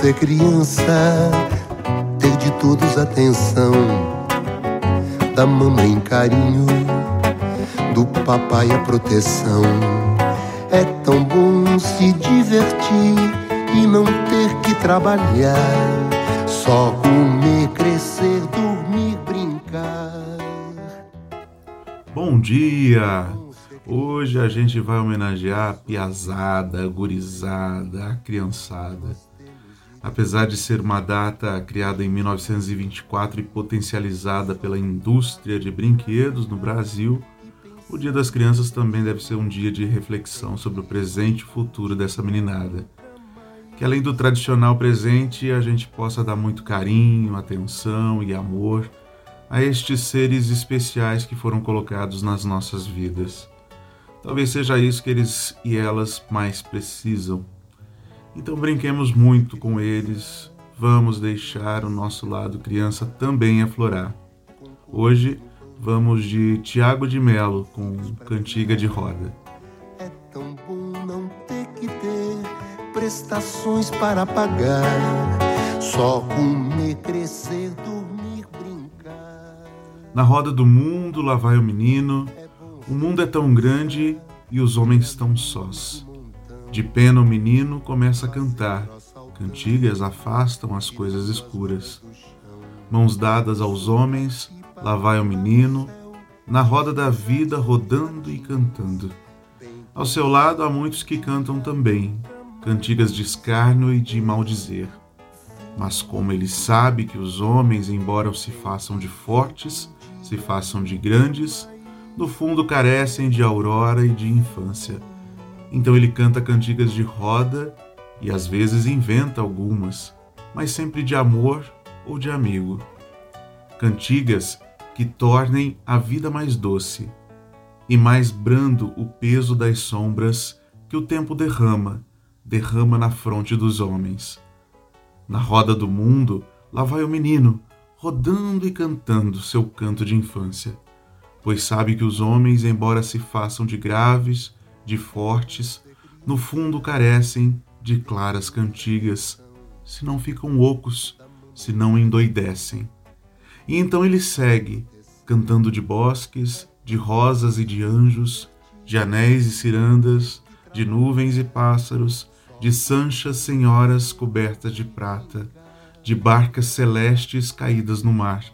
ser criança, ter de todos atenção, da mamãe carinho, do papai a proteção. É tão bom se divertir e não ter que trabalhar, só comer, crescer, dormir, brincar. Bom dia! Hoje a gente vai homenagear a piazada, a gurizada, a criançada. Apesar de ser uma data criada em 1924 e potencializada pela indústria de brinquedos no Brasil, o Dia das Crianças também deve ser um dia de reflexão sobre o presente e futuro dessa meninada. Que além do tradicional presente, a gente possa dar muito carinho, atenção e amor a estes seres especiais que foram colocados nas nossas vidas. Talvez seja isso que eles e elas mais precisam. Então brinquemos muito com eles, vamos deixar o nosso lado criança também aflorar. Hoje vamos de Tiago de Melo com Cantiga de Roda. É tão bom não ter que ter prestações para pagar, só comer, crescer, dormir, brincar. Na roda do mundo lá vai o menino, o mundo é tão grande e os homens tão sós. De pena o menino começa a cantar, cantigas afastam as coisas escuras. Mãos dadas aos homens, lá vai o menino, na roda da vida rodando e cantando. Ao seu lado há muitos que cantam também, cantigas de escárnio e de maldizer. Mas como ele sabe que os homens, embora se façam de fortes, se façam de grandes, no fundo carecem de aurora e de infância. Então ele canta cantigas de roda e às vezes inventa algumas, mas sempre de amor ou de amigo. Cantigas que tornem a vida mais doce e mais brando o peso das sombras que o tempo derrama, derrama na fronte dos homens. Na roda do mundo, lá vai o menino, rodando e cantando seu canto de infância pois sabe que os homens, embora se façam de graves, de fortes, no fundo carecem de claras cantigas, se não ficam ocos, se não endoidecem. E então ele segue, cantando de bosques, de rosas e de anjos, de anéis e cirandas, de nuvens e pássaros, de sanchas senhoras cobertas de prata, de barcas celestes caídas no mar.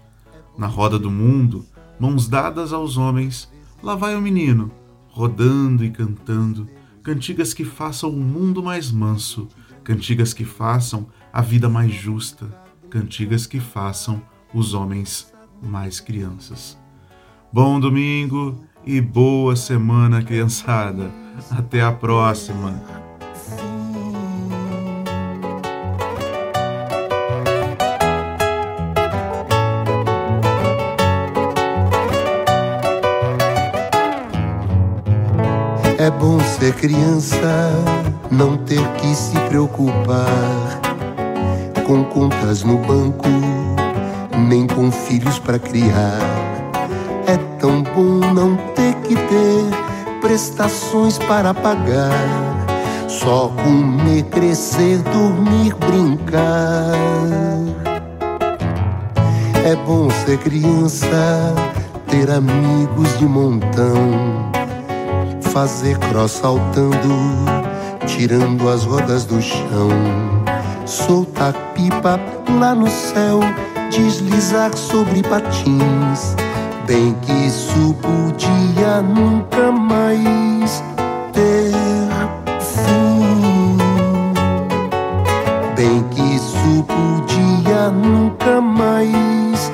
Na roda do mundo, mãos dadas aos homens, lá vai o menino, rodando e cantando, cantigas que façam o mundo mais manso, cantigas que façam a vida mais justa, cantigas que façam os homens mais crianças. Bom domingo e boa semana, criançada. Até a próxima. É bom ser criança, não ter que se preocupar com contas no banco, nem com filhos para criar. É tão bom não ter que ter prestações para pagar, só comer, crescer, dormir, brincar. É bom ser criança, ter amigos de montão fazer cross saltando, tirando as rodas do chão. Soltar pipa lá no céu, deslizar sobre patins. Bem que isso podia nunca mais ter fim. Bem que isso podia nunca mais